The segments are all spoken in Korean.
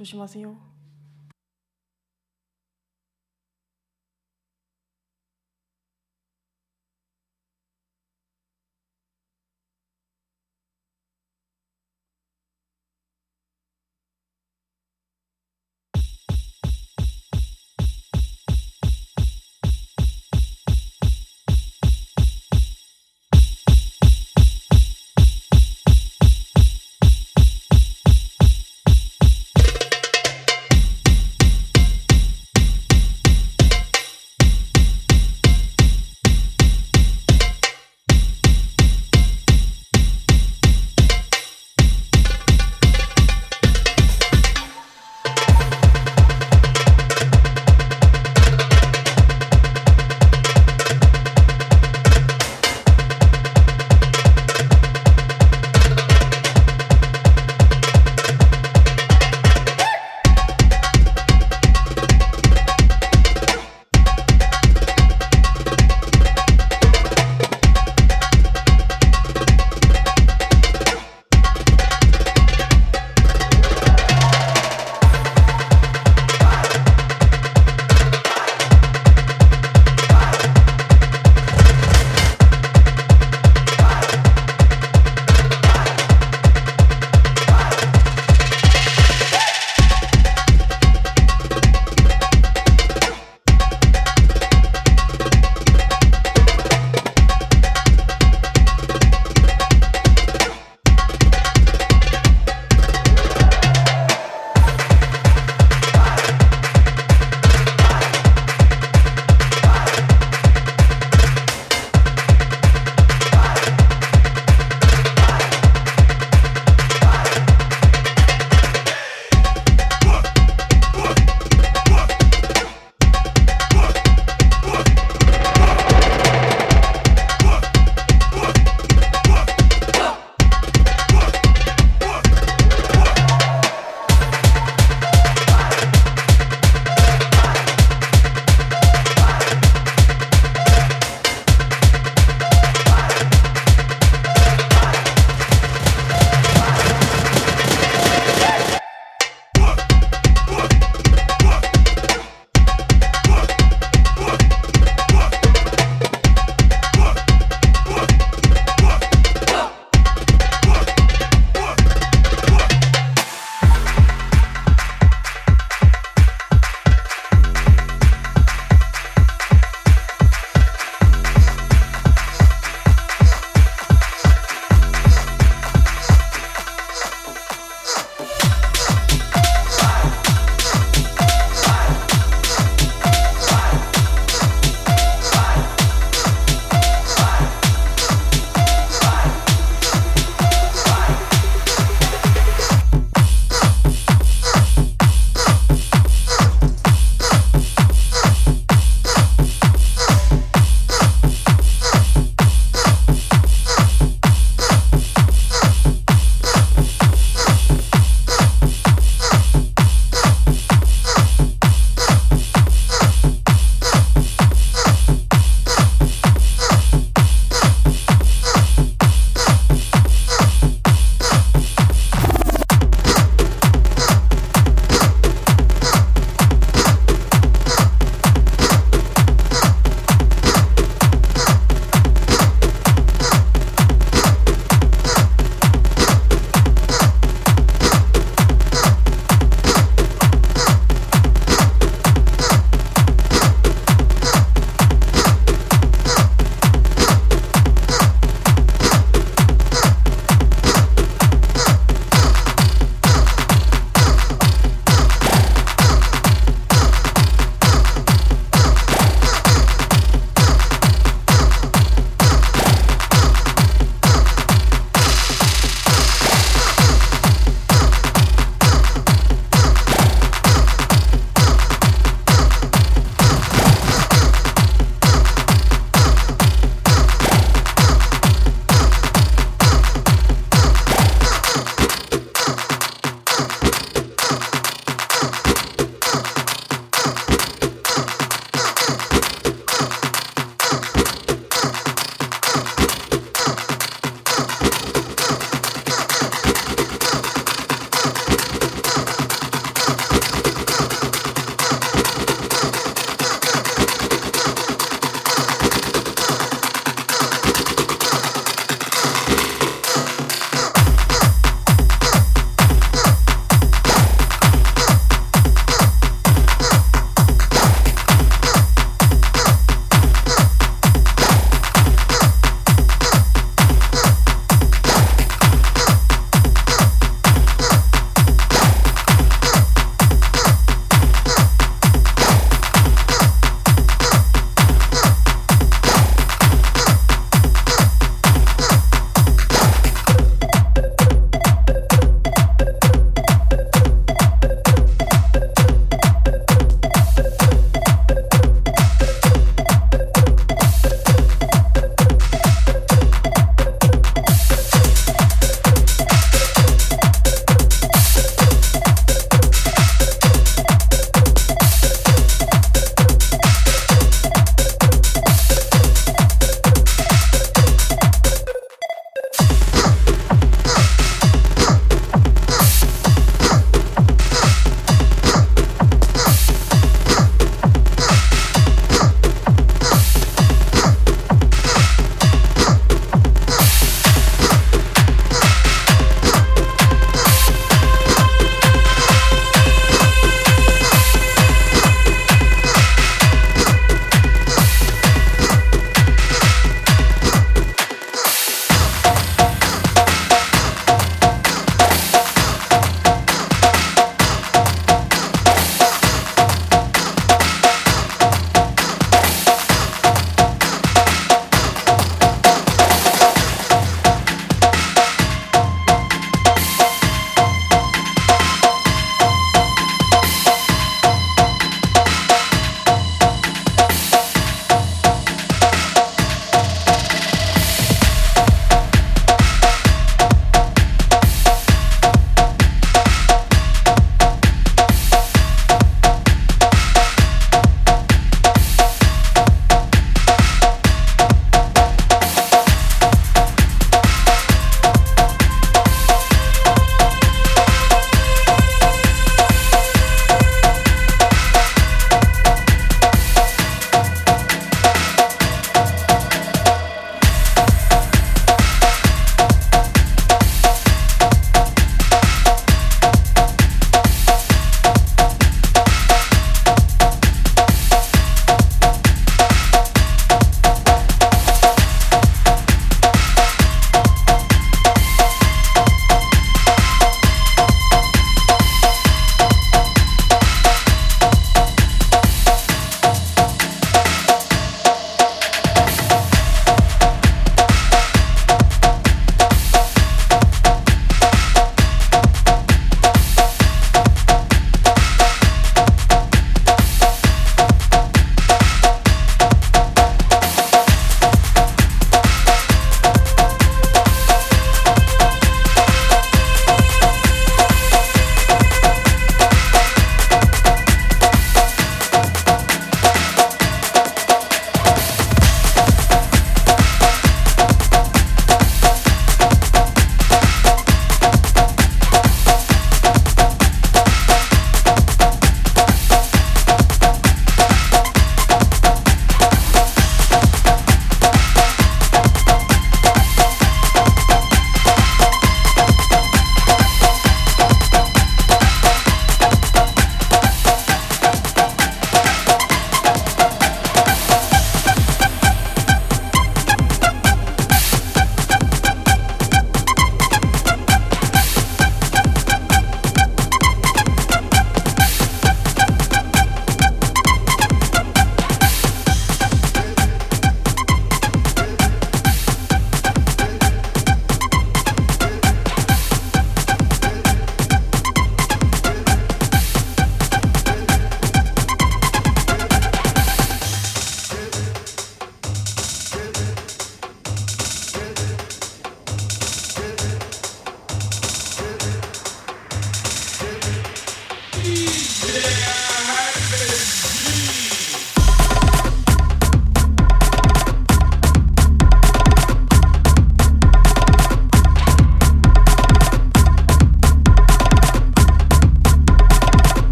長しませんよ。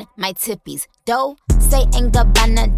On my tippies. Dough say ain't Gabbana,